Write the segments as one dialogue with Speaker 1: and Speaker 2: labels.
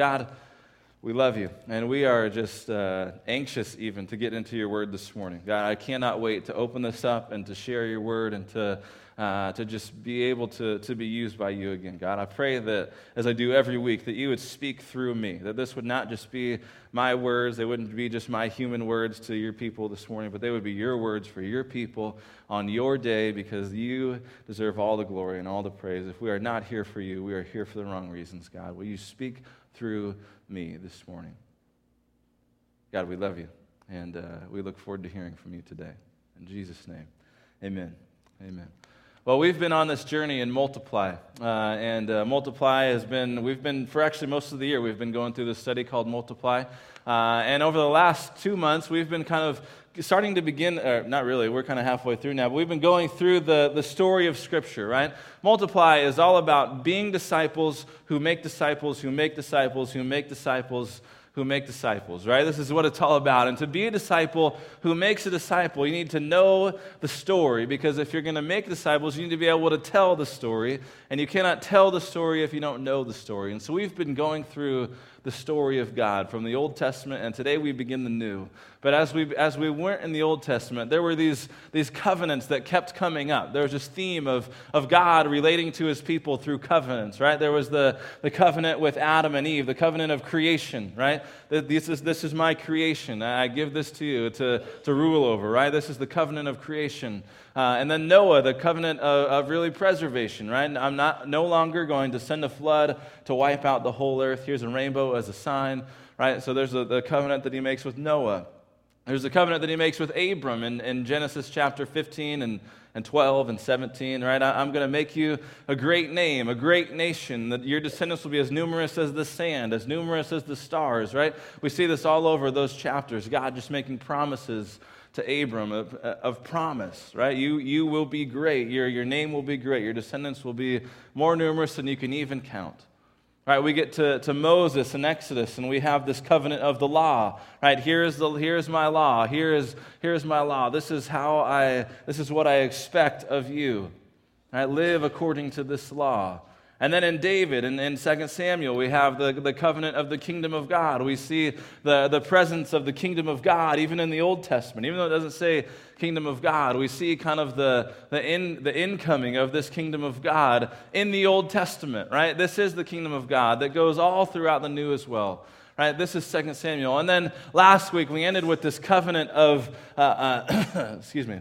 Speaker 1: God, we love you, and we are just uh, anxious even to get into your word this morning. God, I cannot wait to open this up and to share your word and to, uh, to just be able to, to be used by you again. God, I pray that as I do every week, that you would speak through me, that this would not just be my words, they wouldn't be just my human words to your people this morning, but they would be your words for your people on your day because you deserve all the glory and all the praise. If we are not here for you, we are here for the wrong reasons, God. Will you speak through me this morning. God, we love you, and uh, we look forward to hearing from you today. In Jesus' name, amen. Amen. Well, we've been on this journey in Multiply, uh, and uh, Multiply has been, we've been, for actually most of the year, we've been going through this study called Multiply. Uh, and over the last two months, we've been kind of starting to begin, not really, we're kind of halfway through now, but we've been going through the, the story of Scripture, right? Multiply is all about being disciples who make disciples, who make disciples, who make disciples, who make disciples, right? This is what it's all about. And to be a disciple who makes a disciple, you need to know the story because if you're going to make disciples, you need to be able to tell the story. And you cannot tell the story if you don't know the story. And so we've been going through the story of God from the Old Testament, and today we begin the New. But as we, as we went in the Old Testament, there were these, these covenants that kept coming up. There was this theme of, of God relating to his people through covenants, right? There was the, the covenant with Adam and Eve, the covenant of creation, right? This is, this is my creation. I give this to you to, to rule over, right? This is the covenant of creation. Uh, and then Noah, the covenant of, of, really preservation, right? I'm not no longer going to send a flood to wipe out the whole earth. Here's a rainbow as a sign, right? So there's a, the covenant that he makes with Noah. There's a covenant that he makes with Abram in, in Genesis chapter 15 and, and 12 and 17, right? I, am going to make you a great name, a great nation, that your descendants will be as numerous as the sand, as numerous as the stars, right? We see this all over those chapters. God just making promises to Abram of, of promise, right? You, you will be great. Your, your name will be great. Your descendants will be more numerous than you can even count. Right, we get to, to Moses in Exodus, and we have this covenant of the law. Right, here's the here's my law. Here is here's my law. This is how I this is what I expect of you. Right, live according to this law. And then in David, in, in 2 Samuel, we have the, the covenant of the kingdom of God. We see the, the presence of the kingdom of God even in the Old Testament. Even though it doesn't say kingdom of God, we see kind of the, the, in, the incoming of this kingdom of God in the Old Testament, right? This is the kingdom of God that goes all throughout the New as well. Right, this is 2 Samuel. And then last week we ended with this covenant of, uh, uh, excuse me,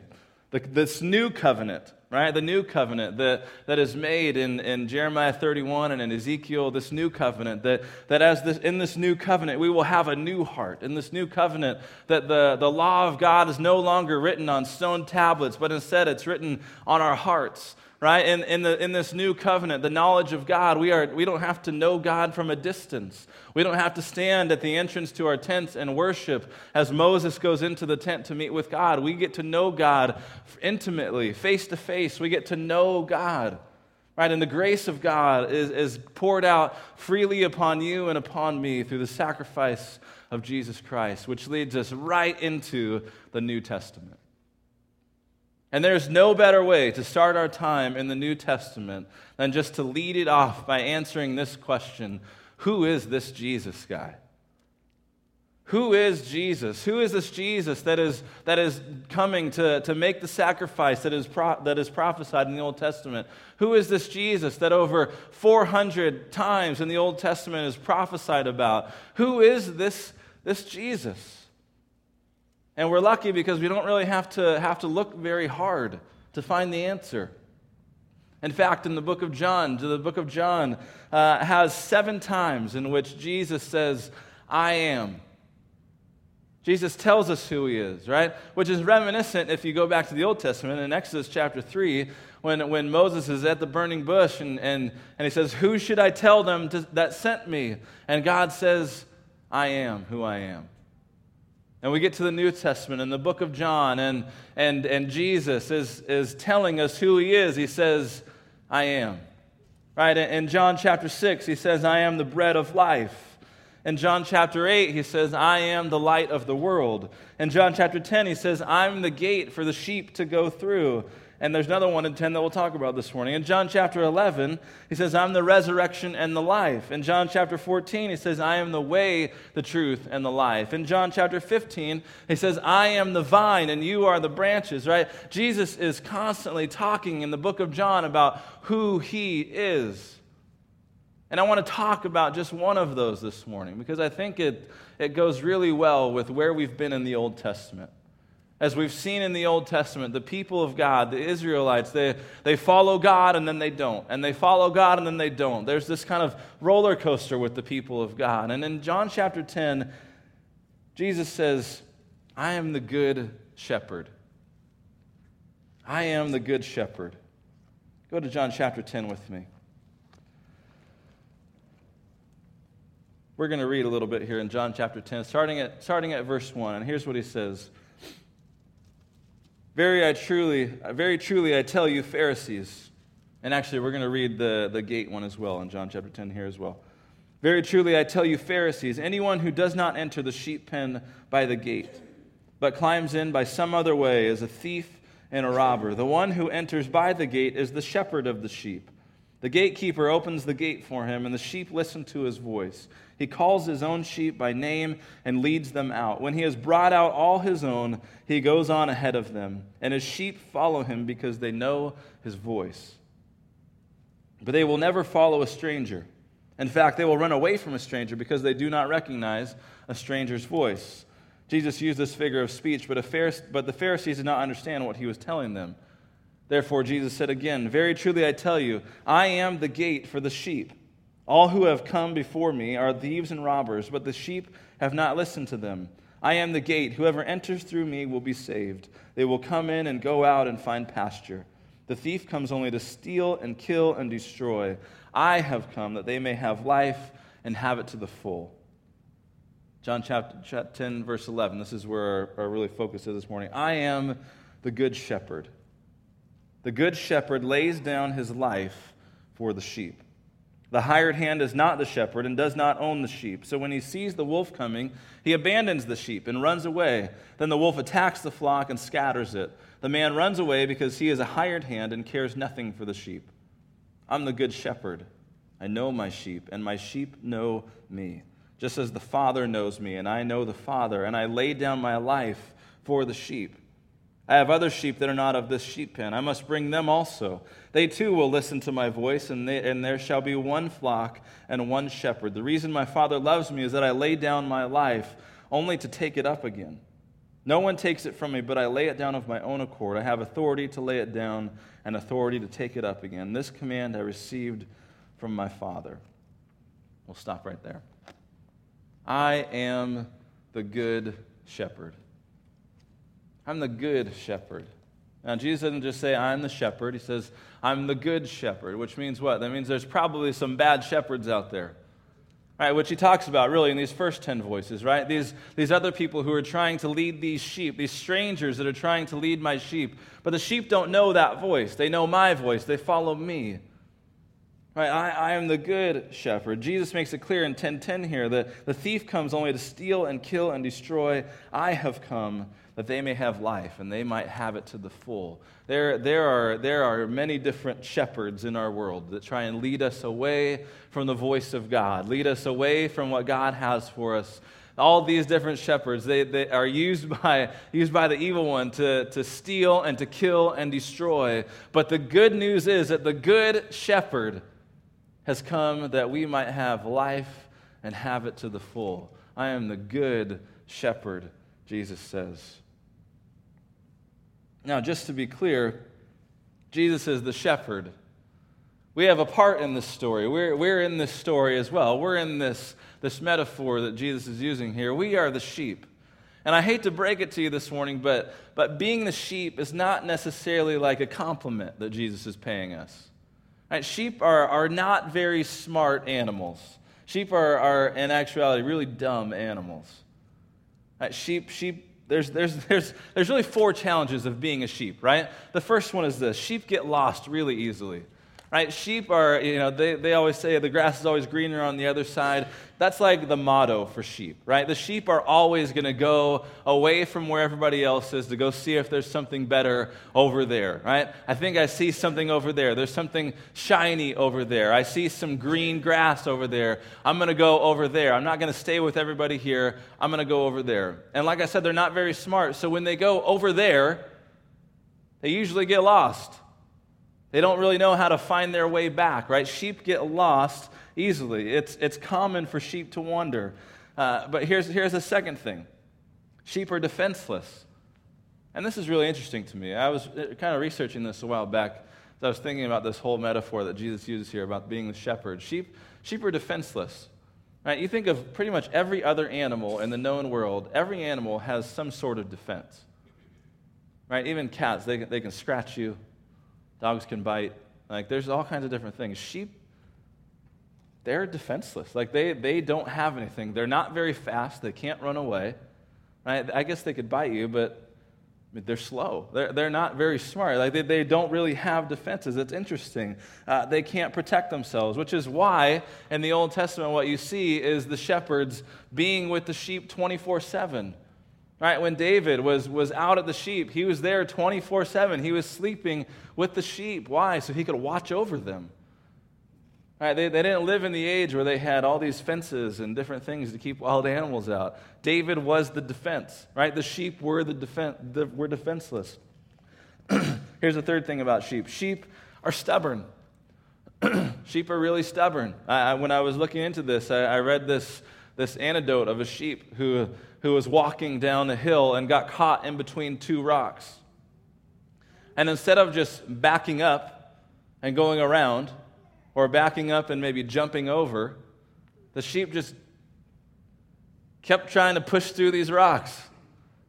Speaker 1: the, this new covenant right? The new covenant that, that is made in, in Jeremiah 31 and in Ezekiel, this new covenant, that, that as this, in this new covenant, we will have a new heart. In this new covenant, that the, the law of God is no longer written on stone tablets, but instead it's written on our hearts right? In, in, the, in this new covenant, the knowledge of God, we, are, we don't have to know God from a distance. We don't have to stand at the entrance to our tents and worship as Moses goes into the tent to meet with God. We get to know God intimately, face to face. We get to know God. Right? And the grace of God is, is poured out freely upon you and upon me through the sacrifice of Jesus Christ, which leads us right into the New Testament. And there's no better way to start our time in the New Testament than just to lead it off by answering this question Who is this Jesus guy? Who is Jesus? Who is this Jesus that is, that is coming to, to make the sacrifice that is, pro, that is prophesied in the Old Testament? Who is this Jesus that over 400 times in the Old Testament is prophesied about? Who is this, this Jesus? And we're lucky because we don't really have to, have to look very hard to find the answer. In fact, in the book of John, the book of John uh, has seven times in which Jesus says, I am. Jesus tells us who he is, right? Which is reminiscent if you go back to the Old Testament in Exodus chapter 3, when, when Moses is at the burning bush and, and, and he says, Who should I tell them to, that sent me? And God says, I am who I am. And we get to the New Testament and the book of John, and, and, and Jesus is, is telling us who he is. He says, I am. Right? In John chapter 6, he says, I am the bread of life. In John chapter 8, he says, I am the light of the world. In John chapter 10, he says, I'm the gate for the sheep to go through. And there's another one in 10 that we'll talk about this morning. In John chapter 11, he says, I'm the resurrection and the life. In John chapter 14, he says, I am the way, the truth, and the life. In John chapter 15, he says, I am the vine and you are the branches, right? Jesus is constantly talking in the book of John about who he is. And I want to talk about just one of those this morning because I think it, it goes really well with where we've been in the Old Testament. As we've seen in the Old Testament, the people of God, the Israelites, they, they follow God and then they don't. And they follow God and then they don't. There's this kind of roller coaster with the people of God. And in John chapter 10, Jesus says, I am the good shepherd. I am the good shepherd. Go to John chapter 10 with me. We're going to read a little bit here in John chapter 10, starting at, starting at verse 1. And here's what he says. Very, I truly, very truly, I tell you, Pharisees. And actually, we're going to read the, the gate one as well in John chapter 10 here as well. Very truly, I tell you, Pharisees, anyone who does not enter the sheep pen by the gate, but climbs in by some other way is a thief and a robber. The one who enters by the gate is the shepherd of the sheep. The gatekeeper opens the gate for him, and the sheep listen to his voice. He calls his own sheep by name and leads them out. When he has brought out all his own, he goes on ahead of them, and his sheep follow him because they know his voice. But they will never follow a stranger. In fact, they will run away from a stranger because they do not recognize a stranger's voice. Jesus used this figure of speech, but, but the Pharisees did not understand what he was telling them. Therefore, Jesus said again, Very truly I tell you, I am the gate for the sheep. All who have come before me are thieves and robbers, but the sheep have not listened to them. I am the gate. Whoever enters through me will be saved. They will come in and go out and find pasture. The thief comes only to steal and kill and destroy. I have come that they may have life and have it to the full. John chapter 10, verse 11. This is where our, really focus is this morning. I am the good shepherd. The good shepherd lays down his life for the sheep. The hired hand is not the shepherd and does not own the sheep. So when he sees the wolf coming, he abandons the sheep and runs away. Then the wolf attacks the flock and scatters it. The man runs away because he is a hired hand and cares nothing for the sheep. I'm the good shepherd. I know my sheep, and my sheep know me, just as the Father knows me, and I know the Father, and I lay down my life for the sheep. I have other sheep that are not of this sheep pen. I must bring them also. They too will listen to my voice, and, they, and there shall be one flock and one shepherd. The reason my Father loves me is that I lay down my life only to take it up again. No one takes it from me, but I lay it down of my own accord. I have authority to lay it down and authority to take it up again. This command I received from my Father. We'll stop right there. I am the good shepherd. I'm the good shepherd. Now, Jesus doesn't just say, I'm the shepherd. He says, I'm the good shepherd, which means what? That means there's probably some bad shepherds out there. Right, which he talks about really in these first 10 voices, right? These, these other people who are trying to lead these sheep, these strangers that are trying to lead my sheep. But the sheep don't know that voice. They know my voice. They follow me. Right, I, I am the good shepherd. Jesus makes it clear in 10:10 here that the thief comes only to steal and kill and destroy. I have come that they may have life and they might have it to the full. There, there, are, there are many different shepherds in our world that try and lead us away from the voice of God, lead us away from what God has for us. All these different shepherds, they, they are used by, used by the evil one to, to steal and to kill and destroy. But the good news is that the good shepherd has come that we might have life and have it to the full. I am the good shepherd, Jesus says. Now, just to be clear, Jesus is the shepherd. We have a part in this story. We're, we're in this story as well. We're in this, this metaphor that Jesus is using here. We are the sheep. And I hate to break it to you this morning, but, but being the sheep is not necessarily like a compliment that Jesus is paying us. Right? Sheep are, are not very smart animals. Sheep are, are, in actuality, really dumb animals. Right? Sheep, sheep there's, there's, there's, there's really four challenges of being a sheep, right? The first one is this sheep get lost really easily. Right? Sheep are, you know, they, they always say the grass is always greener on the other side. That's like the motto for sheep, right? The sheep are always going to go away from where everybody else is to go see if there's something better over there, right? I think I see something over there. There's something shiny over there. I see some green grass over there. I'm going to go over there. I'm not going to stay with everybody here. I'm going to go over there. And like I said, they're not very smart. So when they go over there, they usually get lost. They don't really know how to find their way back, right? Sheep get lost easily. It's, it's common for sheep to wander. Uh, but here's, here's the second thing sheep are defenseless. And this is really interesting to me. I was uh, kind of researching this a while back. I was thinking about this whole metaphor that Jesus uses here about being the shepherd. Sheep, sheep are defenseless. Right? You think of pretty much every other animal in the known world, every animal has some sort of defense. Right? Even cats, they, they can scratch you, Dogs can bite. Like, there's all kinds of different things. Sheep, they're defenseless. Like, they, they don't have anything. They're not very fast. They can't run away. Right? I guess they could bite you, but they're slow. They're, they're not very smart. Like, they, they don't really have defenses. It's interesting. Uh, they can't protect themselves, which is why in the Old Testament, what you see is the shepherds being with the sheep 24 7 Right? When David was, was out at the sheep, he was there 24 7. He was sleeping with the sheep. Why? So he could watch over them. Right? They, they didn't live in the age where they had all these fences and different things to keep wild animals out. David was the defense. Right? The sheep were, the defen- the, were defenseless. Here's the third thing about sheep sheep are stubborn. sheep are really stubborn. I, I, when I was looking into this, I, I read this, this anecdote of a sheep who who was walking down a hill and got caught in between two rocks. And instead of just backing up and going around, or backing up and maybe jumping over, the sheep just kept trying to push through these rocks.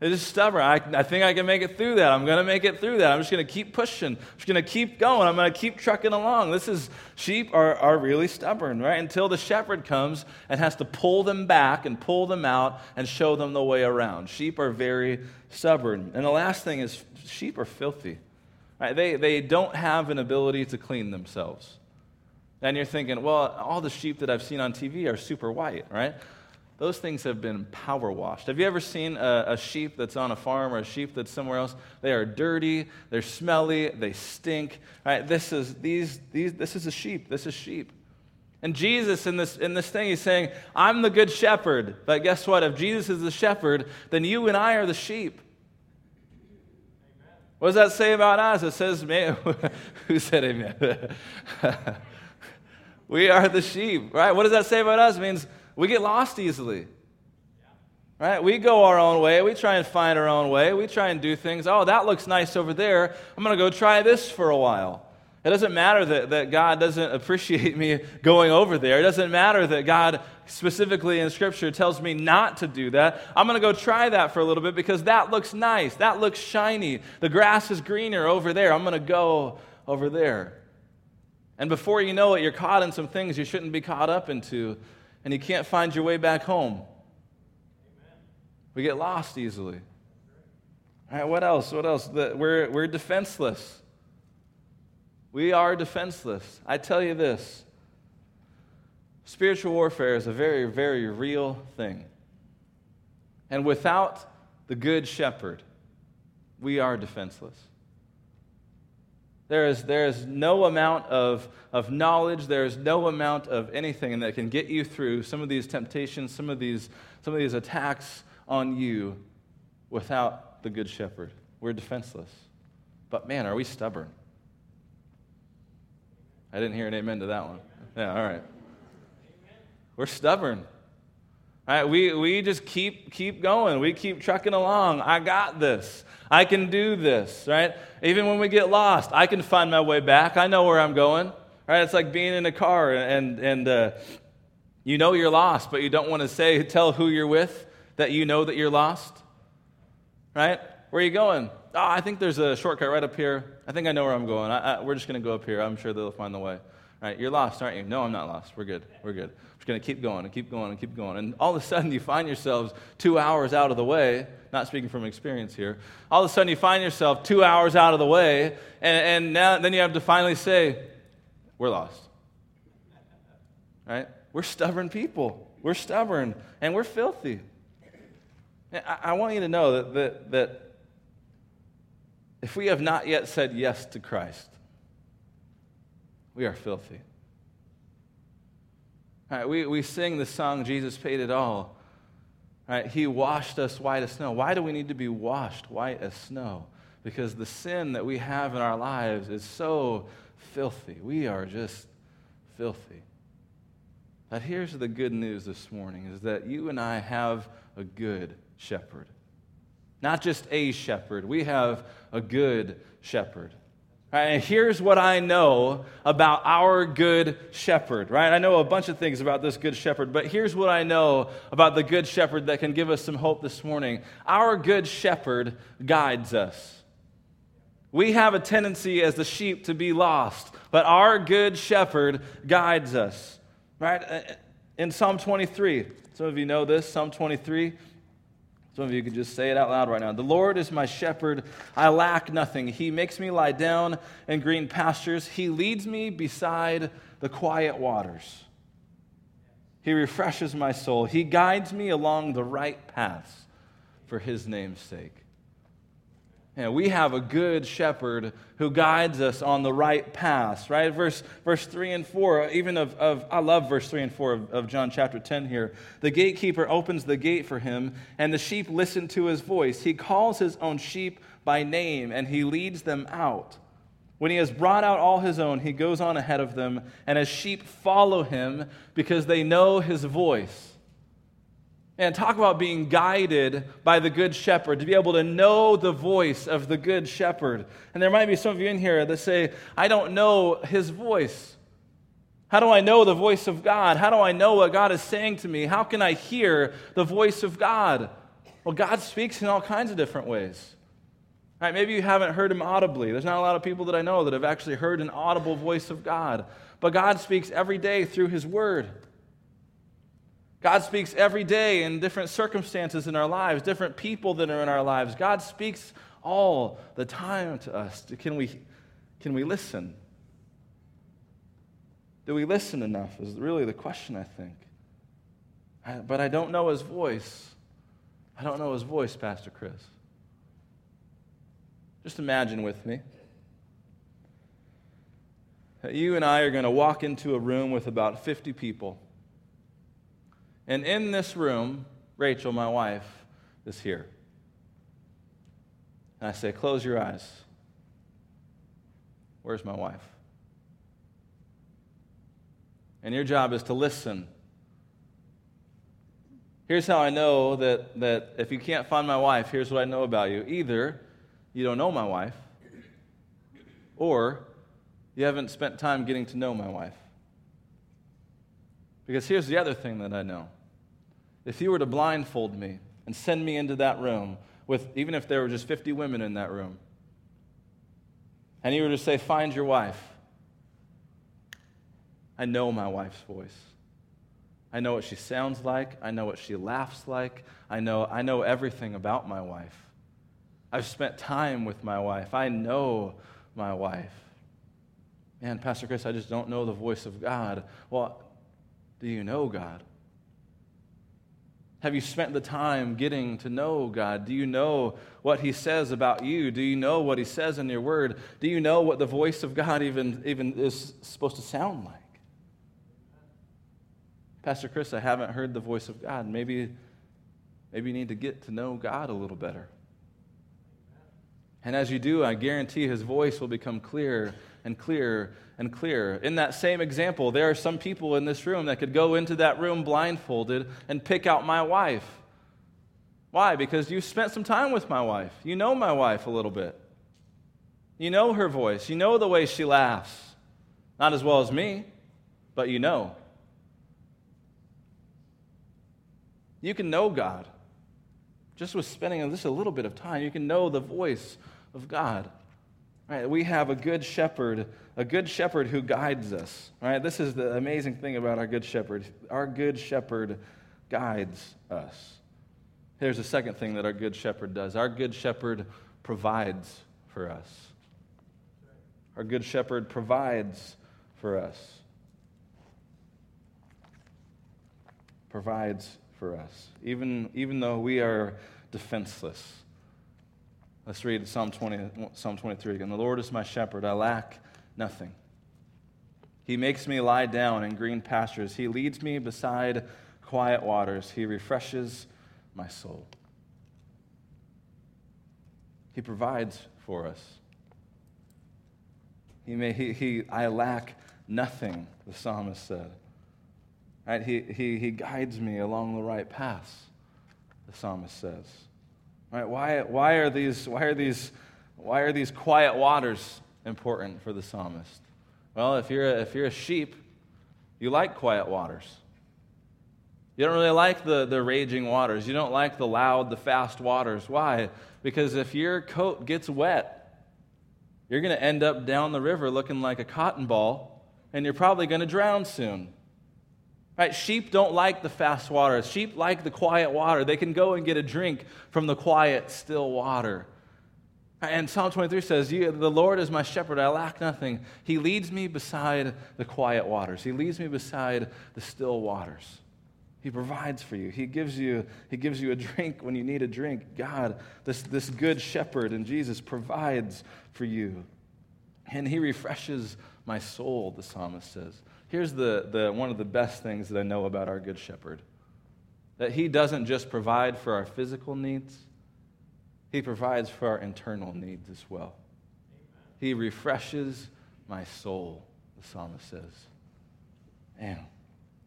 Speaker 1: They're just stubborn. I, I think I can make it through that. I'm going to make it through that. I'm just going to keep pushing. I'm just going to keep going. I'm going to keep trucking along. This is, sheep are, are really stubborn, right? Until the shepherd comes and has to pull them back and pull them out and show them the way around. Sheep are very stubborn. And the last thing is, sheep are filthy. Right? They, they don't have an ability to clean themselves. And you're thinking, well, all the sheep that I've seen on TV are super white, right? Those things have been power washed. Have you ever seen a, a, sheep that's on a farm or a sheep that's somewhere else? They are dirty, they're smelly, they stink. Right? This is these, these this is a sheep. This is sheep. And Jesus in this in this thing, he's saying, I'm the good shepherd. But guess what? If Jesus is the shepherd, then you and I are the sheep. What does that say about us? It says, man, who said amen? we are the sheep, right? What does that say about us? It means we get lost easily. Right? We go our own way. We try and find our own way. We try and do things. Oh, that looks nice over there. I'm going to go try this for a while. It doesn't matter that, that God doesn't appreciate me going over there. It doesn't matter that God specifically in Scripture tells me not to do that. I'm going to go try that for a little bit because that looks nice. That looks shiny. The grass is greener over there. I'm going to go over there. And before you know it, you're caught in some things you shouldn't be caught up into and you can't find your way back home. We get lost easily. All right, what else? What else? We're, we're defenseless. We are defenseless. I tell you this spiritual warfare is a very, very real thing. And without the good shepherd, we are defenseless. There is, there is no amount of, of knowledge, there is no amount of anything that can get you through some of these temptations, some of these, some of these attacks on you without the Good Shepherd. We're defenseless. But man, are we stubborn? I didn't hear an amen to that one. Yeah, all right. We're stubborn. Right, we, we just keep, keep going. We keep trucking along. I got this. I can do this, right? Even when we get lost, I can find my way back. I know where I'm going, right? It's like being in a car and, and uh, you know you're lost, but you don't want to say, tell who you're with that you know that you're lost, right? Where are you going? Oh, I think there's a shortcut right up here. I think I know where I'm going. I, I, we're just going to go up here. I'm sure they'll find the way. Right? You're lost, aren't you? No, I'm not lost. We're good. We're good. We're just going to keep going and keep going and keep going. And all of a sudden, you find yourselves two hours out of the way. Not speaking from experience here. All of a sudden, you find yourself two hours out of the way, and, and now, then you have to finally say, we're lost. Right? We're stubborn people. We're stubborn and we're filthy. I, I want you to know that, that, that if we have not yet said yes to Christ, we are filthy. Right, we, we sing the song, Jesus Paid It All. Right, he washed us white as snow. Why do we need to be washed white as snow? Because the sin that we have in our lives is so filthy. We are just filthy. But here's the good news this morning is that you and I have a good shepherd. Not just a shepherd, we have a good shepherd. Right, here's what I know about our good shepherd, right? I know a bunch of things about this good shepherd, but here's what I know about the good shepherd that can give us some hope this morning. Our good shepherd guides us. We have a tendency as the sheep to be lost, but our good shepherd guides us, right? Uh, uh, in Psalm 23, some of you know this, Psalm 23. Some of you could just say it out loud right now. The Lord is my shepherd. I lack nothing. He makes me lie down in green pastures. He leads me beside the quiet waters. He refreshes my soul. He guides me along the right paths for his name's sake. And we have a good shepherd who guides us on the right path, right? Verse, verse 3 and 4, even of, of I love verse 3 and 4 of, of John chapter 10 here. The gatekeeper opens the gate for him, and the sheep listen to his voice. He calls his own sheep by name, and he leads them out. When he has brought out all his own, he goes on ahead of them, and his sheep follow him because they know his voice. And talk about being guided by the Good Shepherd, to be able to know the voice of the Good Shepherd. And there might be some of you in here that say, I don't know his voice. How do I know the voice of God? How do I know what God is saying to me? How can I hear the voice of God? Well, God speaks in all kinds of different ways. All right, maybe you haven't heard him audibly. There's not a lot of people that I know that have actually heard an audible voice of God. But God speaks every day through his word. God speaks every day in different circumstances in our lives, different people that are in our lives. God speaks all the time to us. Can we, can we listen? Do we listen enough? Is really the question, I think. I, but I don't know his voice. I don't know his voice, Pastor Chris. Just imagine with me that you and I are going to walk into a room with about 50 people. And in this room, Rachel, my wife, is here. And I say, Close your eyes. Where's my wife? And your job is to listen. Here's how I know that, that if you can't find my wife, here's what I know about you. Either you don't know my wife, or you haven't spent time getting to know my wife. Because here's the other thing that I know if you were to blindfold me and send me into that room with, even if there were just 50 women in that room, and you were to say, Find your wife, I know my wife's voice. I know what she sounds like. I know what she laughs like. I know, I know everything about my wife. I've spent time with my wife. I know my wife. Man, Pastor Chris, I just don't know the voice of God. Well, do you know God? Have you spent the time getting to know God? Do you know what He says about you? Do you know what He says in your word? Do you know what the voice of God even, even is supposed to sound like? Pastor Chris, I haven't heard the voice of God. Maybe, maybe you need to get to know God a little better. And as you do, I guarantee His voice will become clearer and clearer and clearer. In that same example, there are some people in this room that could go into that room blindfolded and pick out my wife. Why? Because you spent some time with my wife. You know my wife a little bit. You know her voice. You know the way she laughs. Not as well as me, but you know. You can know God. Just with spending just a little bit of time, you can know the voice of God. Right, we have a good shepherd, a good shepherd who guides us. Right? This is the amazing thing about our good shepherd. Our good shepherd guides us. Here's the second thing that our good shepherd does. Our good shepherd provides for us. Our good shepherd provides for us. Provides for us, even, even though we are defenseless. Let's read Psalm, 20, Psalm 23 again. The Lord is my shepherd, I lack nothing. He makes me lie down in green pastures. He leads me beside quiet waters. He refreshes my soul. He provides for us. He may, he, he, I lack nothing, the psalmist said. Right? He, he, he guides me along the right paths, the psalmist says. Right? Why, why, are these, why, are these, why are these quiet waters important for the psalmist? Well, if you're a, if you're a sheep, you like quiet waters. You don't really like the, the raging waters. You don't like the loud, the fast waters. Why? Because if your coat gets wet, you're going to end up down the river looking like a cotton ball, and you're probably going to drown soon. Right? Sheep don't like the fast water. Sheep like the quiet water. They can go and get a drink from the quiet, still water. And Psalm 23 says, The Lord is my shepherd, I lack nothing. He leads me beside the quiet waters, He leads me beside the still waters. He provides for you. He gives you, he gives you a drink when you need a drink. God, this, this good shepherd and Jesus provides for you. And he refreshes my soul, the psalmist says. Here's the, the, one of the best things that I know about our Good Shepherd that He doesn't just provide for our physical needs, He provides for our internal needs as well. He refreshes my soul, the psalmist says. Man,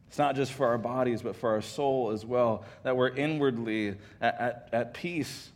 Speaker 1: it's not just for our bodies, but for our soul as well, that we're inwardly at, at, at peace.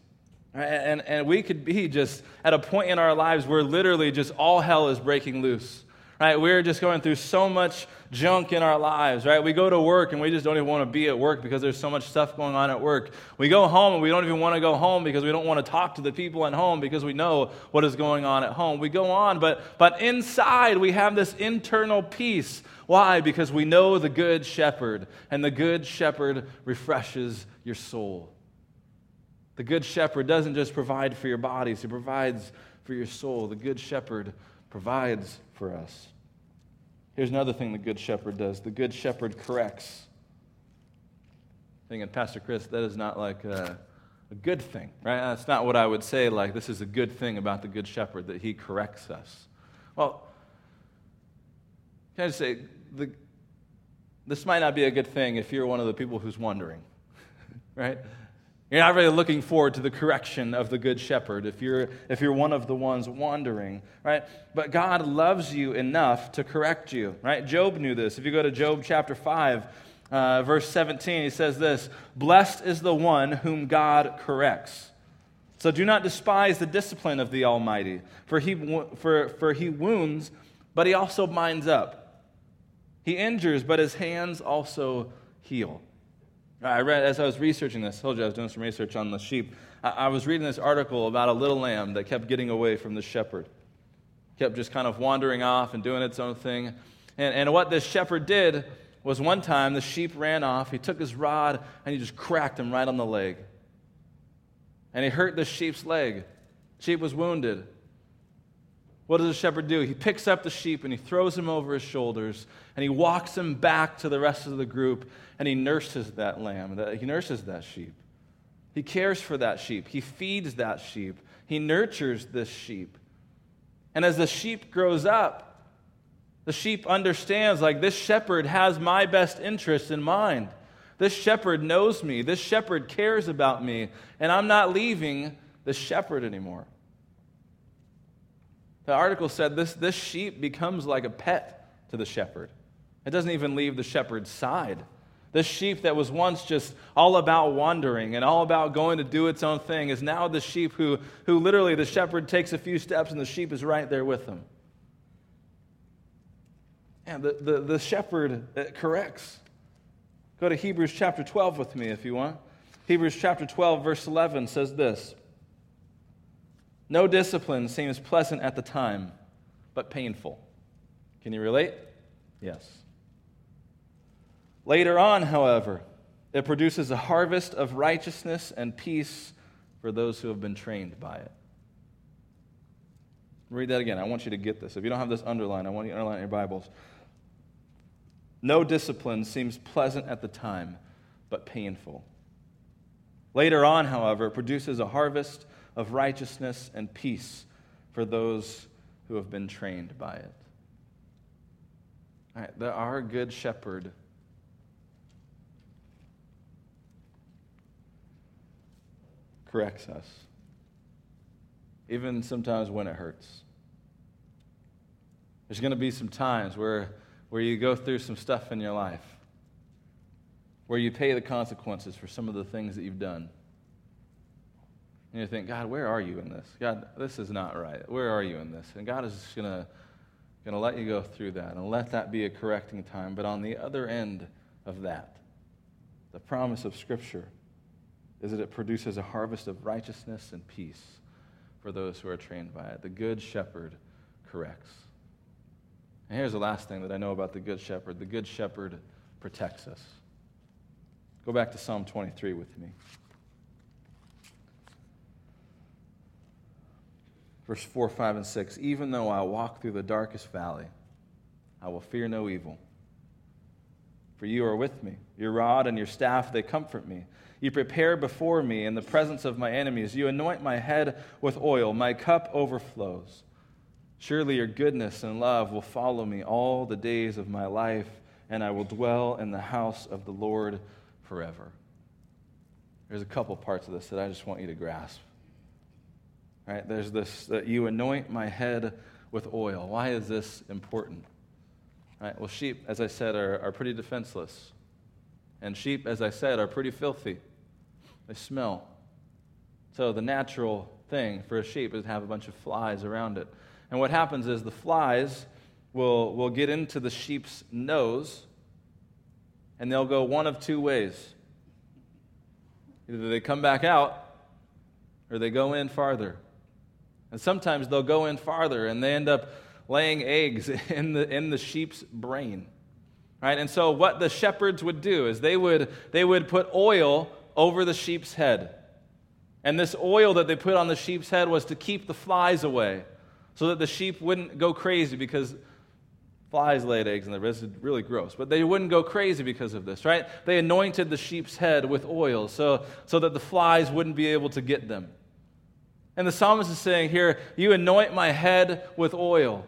Speaker 1: And, and we could be just at a point in our lives where literally just all hell is breaking loose right? We're just going through so much junk in our lives, right? We go to work and we just don't even want to be at work because there's so much stuff going on at work. We go home and we don't even want to go home because we don't want to talk to the people at home because we know what is going on at home. We go on, but, but inside we have this internal peace. Why? Because we know the good shepherd, and the good shepherd refreshes your soul. The good shepherd doesn't just provide for your bodies, he provides for your soul. The good shepherd provides for us. Here's another thing the Good Shepherd does the Good Shepherd corrects. Thinking, Pastor Chris, that is not like a, a good thing, right? That's not what I would say, like, this is a good thing about the Good Shepherd, that he corrects us. Well, can I just say, the, this might not be a good thing if you're one of the people who's wondering, right? You're not really looking forward to the correction of the Good Shepherd if you're, if you're one of the ones wandering, right? But God loves you enough to correct you, right? Job knew this. If you go to Job chapter 5, uh, verse 17, he says this Blessed is the one whom God corrects. So do not despise the discipline of the Almighty, for he, for, for he wounds, but he also binds up. He injures, but his hands also heal. I read, as I was researching this, I told you I was doing some research on the sheep. I, I was reading this article about a little lamb that kept getting away from the shepherd, kept just kind of wandering off and doing its own thing. And, and what this shepherd did was one time the sheep ran off, he took his rod and he just cracked him right on the leg. And he hurt the sheep's leg. Sheep was wounded. What does the shepherd do? He picks up the sheep and he throws him over his shoulders and he walks him back to the rest of the group and he nurses that lamb. He nurses that sheep. He cares for that sheep. He feeds that sheep. He nurtures this sheep. And as the sheep grows up, the sheep understands like this shepherd has my best interest in mind. This shepherd knows me. This shepherd cares about me. And I'm not leaving the shepherd anymore. The article said this, this sheep becomes like a pet to the shepherd. It doesn't even leave the shepherd's side. This sheep that was once just all about wandering and all about going to do its own thing is now the sheep who, who literally the shepherd takes a few steps and the sheep is right there with him. And the, the, the shepherd uh, corrects. Go to Hebrews chapter 12 with me if you want. Hebrews chapter 12, verse 11 says this no discipline seems pleasant at the time, but painful. Can you relate? Yes. Later on, however, it produces a harvest of righteousness and peace for those who have been trained by it. Read that again. I want you to get this. If you don't have this underlined, I want you to underline in your Bibles. No discipline seems pleasant at the time, but painful. Later on, however, it produces a harvest of righteousness and peace for those who have been trained by it. Our good shepherd corrects us, even sometimes when it hurts. There's going to be some times where, where you go through some stuff in your life, where you pay the consequences for some of the things that you've done. And you think, God, where are you in this? God, this is not right. Where are you in this? And God is just going to going to let you go through that and let that be a correcting time. But on the other end of that, the promise of Scripture is that it produces a harvest of righteousness and peace for those who are trained by it. The Good Shepherd corrects. And here's the last thing that I know about the Good Shepherd the Good Shepherd protects us. Go back to Psalm 23 with me. Verse 4, 5, and 6 Even though I walk through the darkest valley, I will fear no evil. For you are with me. Your rod and your staff, they comfort me. You prepare before me in the presence of my enemies. You anoint my head with oil. My cup overflows. Surely your goodness and love will follow me all the days of my life, and I will dwell in the house of the Lord forever. There's a couple parts of this that I just want you to grasp. Right? There's this that you anoint my head with oil. Why is this important? Right? Well, sheep, as I said, are, are pretty defenseless. And sheep, as I said, are pretty filthy. They smell. So the natural thing for a sheep is to have a bunch of flies around it. And what happens is the flies will, will get into the sheep's nose, and they'll go one of two ways. Either they come back out, or they go in farther. And sometimes they'll go in farther and they end up laying eggs in the, in the sheep's brain. Right? And so what the shepherds would do is they would, they would put oil over the sheep's head. And this oil that they put on the sheep's head was to keep the flies away so that the sheep wouldn't go crazy because flies laid eggs in the This is really gross. But they wouldn't go crazy because of this, right? They anointed the sheep's head with oil so, so that the flies wouldn't be able to get them. And the psalmist is saying here, You anoint my head with oil.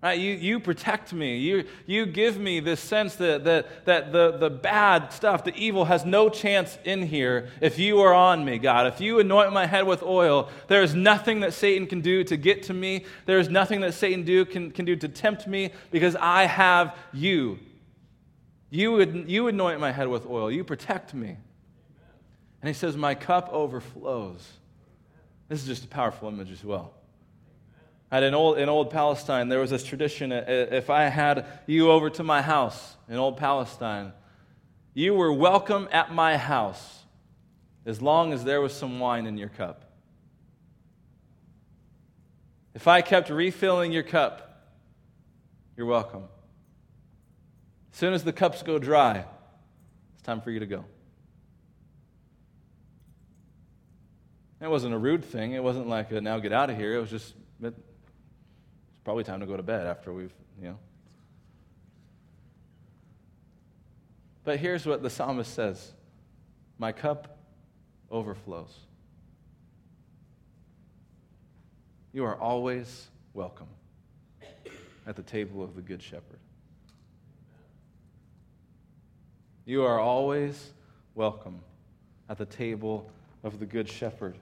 Speaker 1: Right? You, you protect me. You, you give me this sense that, that, that the, the bad stuff, the evil, has no chance in here if you are on me, God. If you anoint my head with oil, there is nothing that Satan can do to get to me. There is nothing that Satan do, can, can do to tempt me because I have you. You, you anoint my head with oil. You protect me. And he says, My cup overflows. This is just a powerful image as well. At in old, in old Palestine, there was this tradition uh, if I had you over to my house in old Palestine, you were welcome at my house as long as there was some wine in your cup. If I kept refilling your cup, you're welcome. As soon as the cups go dry, it's time for you to go. It wasn't a rude thing. It wasn't like a, now get out of here. It was just it's probably time to go to bed after we've, you know. But here's what the psalmist says My cup overflows. You are always welcome at the table of the Good Shepherd. You are always welcome at the table of the Good Shepherd.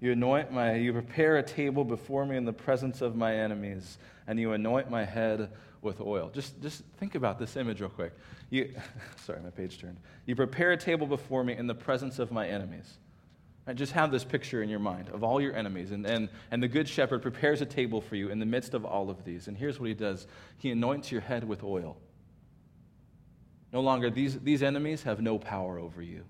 Speaker 1: You anoint my, you prepare a table before me in the presence of my enemies, and you anoint my head with oil. Just, just think about this image real quick. You, sorry, my page turned. You prepare a table before me in the presence of my enemies. And just have this picture in your mind of all your enemies. And, and, and the Good Shepherd prepares a table for you in the midst of all of these. And here's what he does He anoints your head with oil. No longer, these, these enemies have no power over you.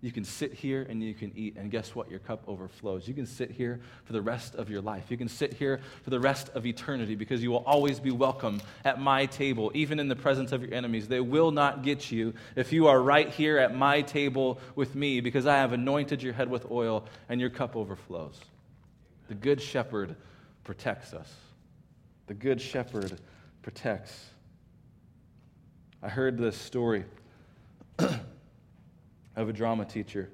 Speaker 1: You can sit here and you can eat, and guess what? Your cup overflows. You can sit here for the rest of your life. You can sit here for the rest of eternity because you will always be welcome at my table, even in the presence of your enemies. They will not get you if you are right here at my table with me because I have anointed your head with oil and your cup overflows. The Good Shepherd protects us. The Good Shepherd protects. I heard this story of a drama teacher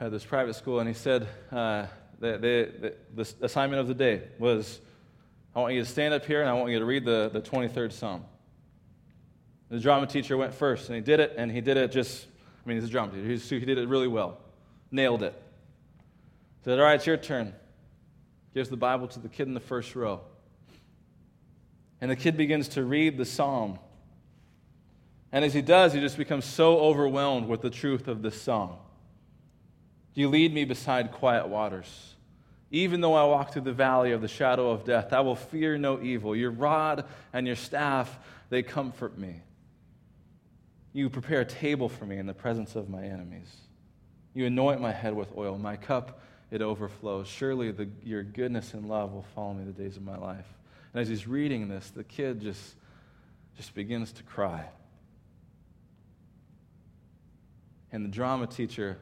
Speaker 1: at this private school, and he said uh, the, the, the, the assignment of the day was I want you to stand up here and I want you to read the, the 23rd Psalm. The drama teacher went first, and he did it, and he did it just, I mean, he's a drama teacher. He did it really well, nailed it. Said, All right, it's your turn. Gives the Bible to the kid in the first row. And the kid begins to read the psalm. And as he does, he just becomes so overwhelmed with the truth of this song. You lead me beside quiet waters. Even though I walk through the valley of the shadow of death, I will fear no evil. Your rod and your staff, they comfort me. You prepare a table for me in the presence of my enemies. You anoint my head with oil. My cup, it overflows. Surely the, your goodness and love will follow me the days of my life. And as he's reading this, the kid just, just begins to cry. And the drama teacher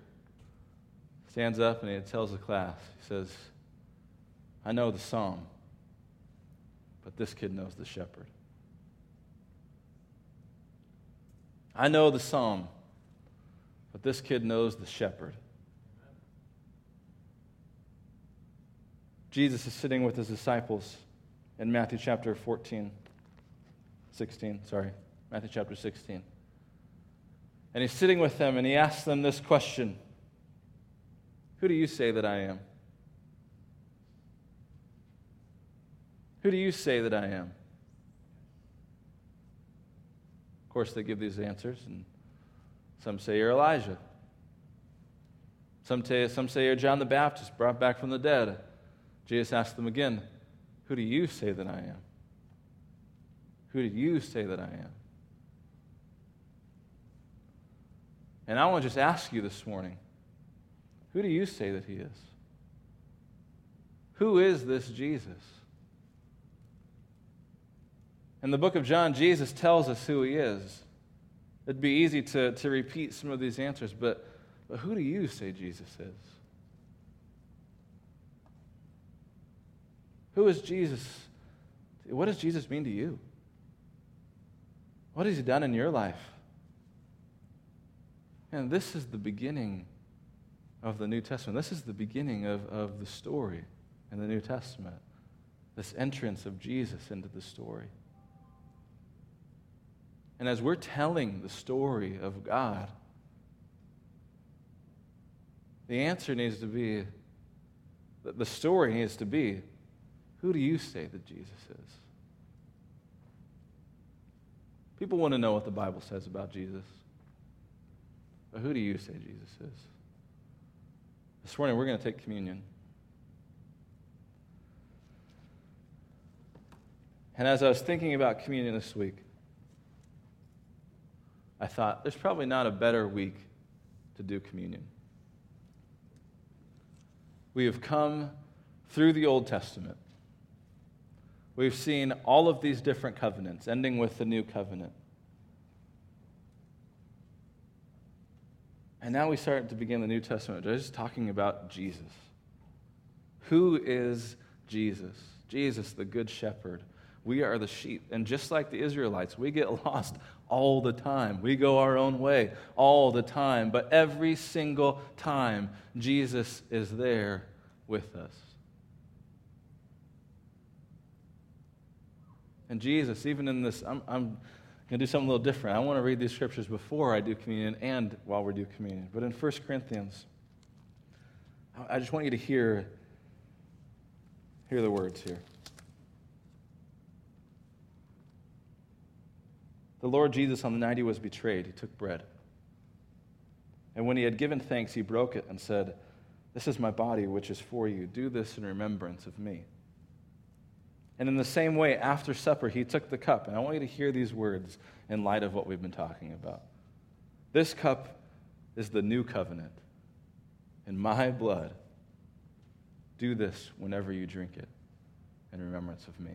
Speaker 1: stands up and he tells the class, he says, I know the psalm, but this kid knows the shepherd. I know the psalm, but this kid knows the shepherd. Jesus is sitting with his disciples in Matthew chapter 14, 16, sorry, Matthew chapter 16. And he's sitting with them and he asks them this question Who do you say that I am? Who do you say that I am? Of course, they give these answers, and some say you're Elijah. Some say, some say you're John the Baptist, brought back from the dead. Jesus asks them again, Who do you say that I am? Who do you say that I am? And I want to just ask you this morning who do you say that he is? Who is this Jesus? In the book of John, Jesus tells us who he is. It'd be easy to, to repeat some of these answers, but, but who do you say Jesus is? Who is Jesus? What does Jesus mean to you? What has he done in your life? And this is the beginning of the New Testament. This is the beginning of, of the story in the New Testament. This entrance of Jesus into the story. And as we're telling the story of God, the answer needs to be the story needs to be who do you say that Jesus is? People want to know what the Bible says about Jesus. But who do you say Jesus is? This morning we're going to take communion. And as I was thinking about communion this week, I thought, there's probably not a better week to do communion. We have come through the Old Testament. We've seen all of these different covenants, ending with the new covenant. And now we start to begin the New Testament just talking about Jesus. Who is Jesus? Jesus, the Good Shepherd. We are the sheep. And just like the Israelites, we get lost all the time. We go our own way all the time. But every single time, Jesus is there with us. And Jesus, even in this, I'm, I'm going to do something a little different. I want to read these scriptures before I do communion and while we do communion. But in 1 Corinthians, I just want you to hear, hear the words here. The Lord Jesus, on the night he was betrayed, he took bread. And when he had given thanks, he broke it and said, This is my body, which is for you. Do this in remembrance of me. And in the same way, after supper, he took the cup. And I want you to hear these words in light of what we've been talking about. This cup is the new covenant in my blood. Do this whenever you drink it in remembrance of me.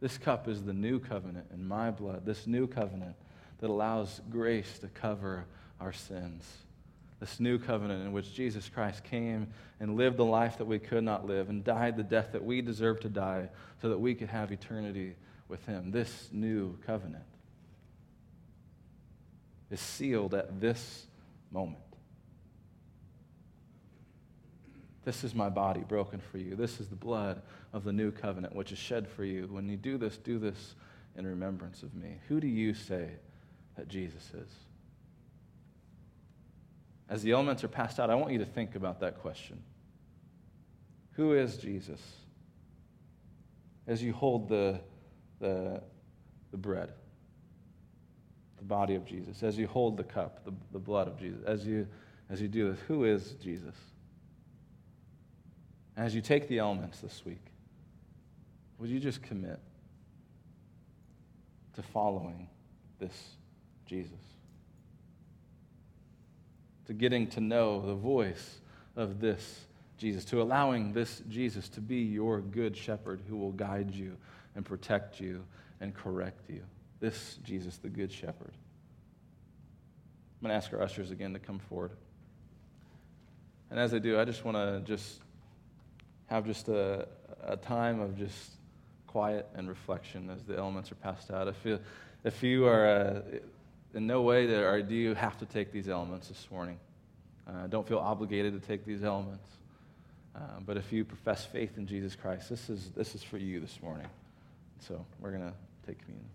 Speaker 1: This cup is the new covenant in my blood, this new covenant that allows grace to cover our sins, this new covenant in which Jesus Christ came and lived the life that we could not live and died the death that we deserve to die so that we could have eternity with him. This new covenant is sealed at this moment. This is my body broken for you. This is the blood of the new covenant, which is shed for you. When you do this, do this in remembrance of me. Who do you say that Jesus is? As the elements are passed out, I want you to think about that question Who is Jesus? As you hold the, the, the bread, the body of Jesus, as you hold the cup, the, the blood of Jesus, as you, as you do this, who is Jesus? As you take the elements this week, would you just commit to following this Jesus? To getting to know the voice of this Jesus, to allowing this Jesus to be your good shepherd who will guide you and protect you and correct you. This Jesus, the good shepherd. I'm going to ask our ushers again to come forward. And as they do, I just want to just have just a, a time of just quiet and reflection as the elements are passed out. If you, if you are uh, in no way that, or do you have to take these elements this morning. Uh, don't feel obligated to take these elements. Uh, but if you profess faith in Jesus Christ, this is, this is for you this morning. So we're going to take communion.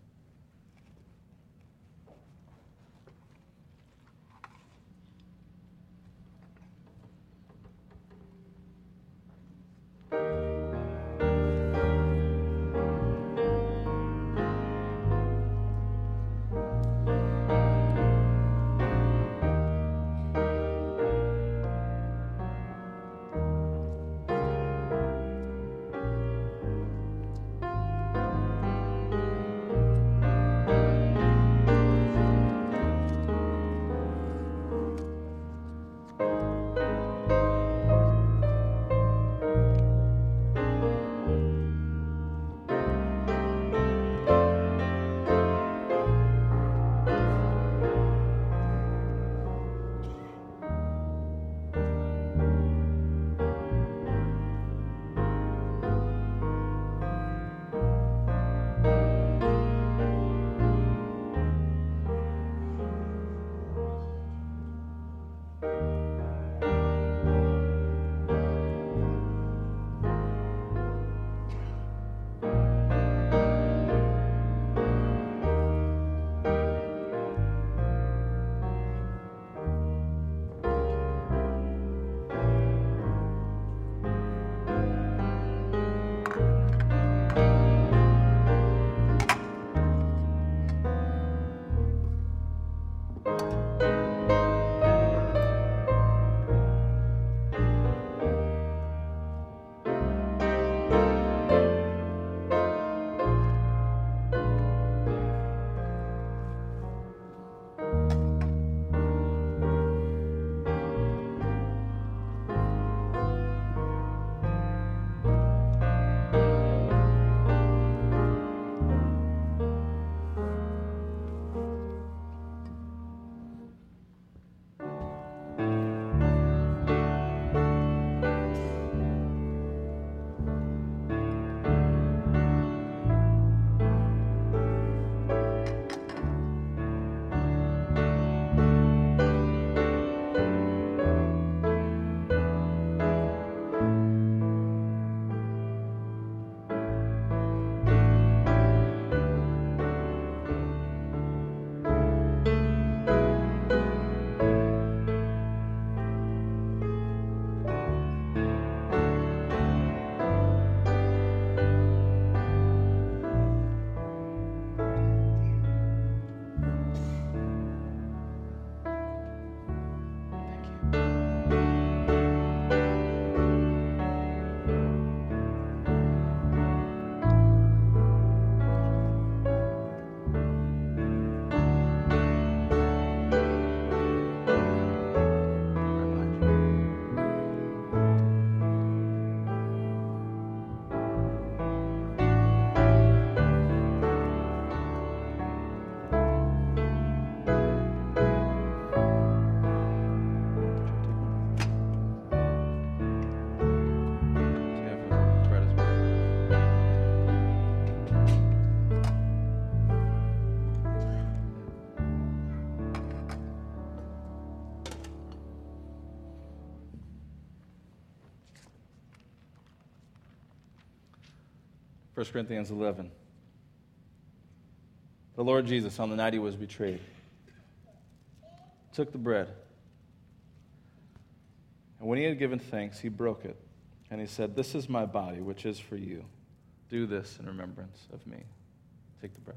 Speaker 1: 1 Corinthians 11. The Lord Jesus, on the night he was betrayed, took the bread. And when he had given thanks, he broke it. And he said, This is my body, which is for you. Do this in remembrance of me. Take the bread.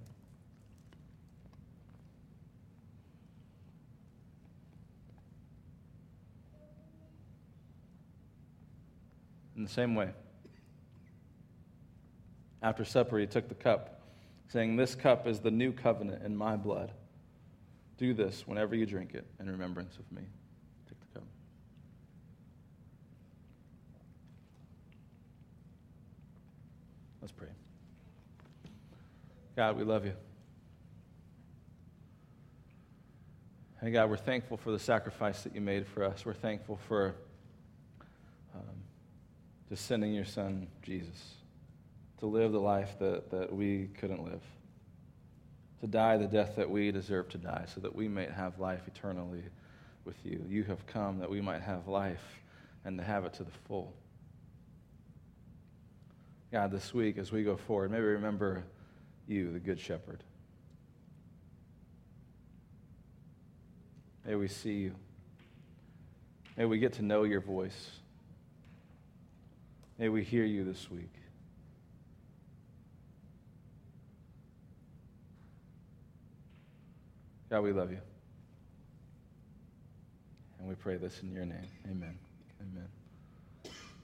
Speaker 1: In the same way, after supper, he took the cup, saying, This cup is the new covenant in my blood. Do this whenever you drink it in remembrance of me. Take the cup. Let's pray. God, we love you. And God, we're thankful for the sacrifice that you made for us. We're thankful for um, just sending your son, Jesus, to live the life that, that we couldn't live, to die the death that we deserve to die, so that we might have life eternally with you. You have come that we might have life and to have it to the full. God, this week as we go forward, maybe remember you, the Good Shepherd. May we see you. May we get to know your voice. May we hear you this week. God, we love you. And we pray this in your name. Amen. Amen.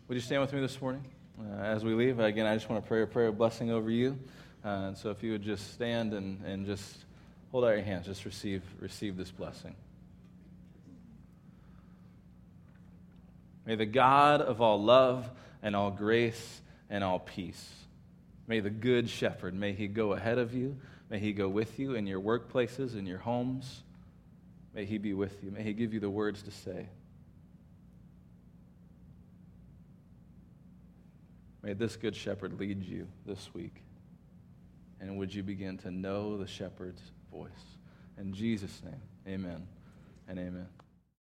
Speaker 1: Would you stand with me this morning? Uh, as we leave, again, I just want to pray a prayer of blessing over you. Uh, and so if you would just stand and, and just hold out your hands, just receive, receive this blessing. May the God of all love and all grace and all peace, may the good shepherd, may he go ahead of you, may he go with you in your workplaces, in your homes. May he be with you. May he give you the words to say. May this good shepherd lead you this week. And would you begin to know the shepherd's voice? In Jesus' name, amen and amen.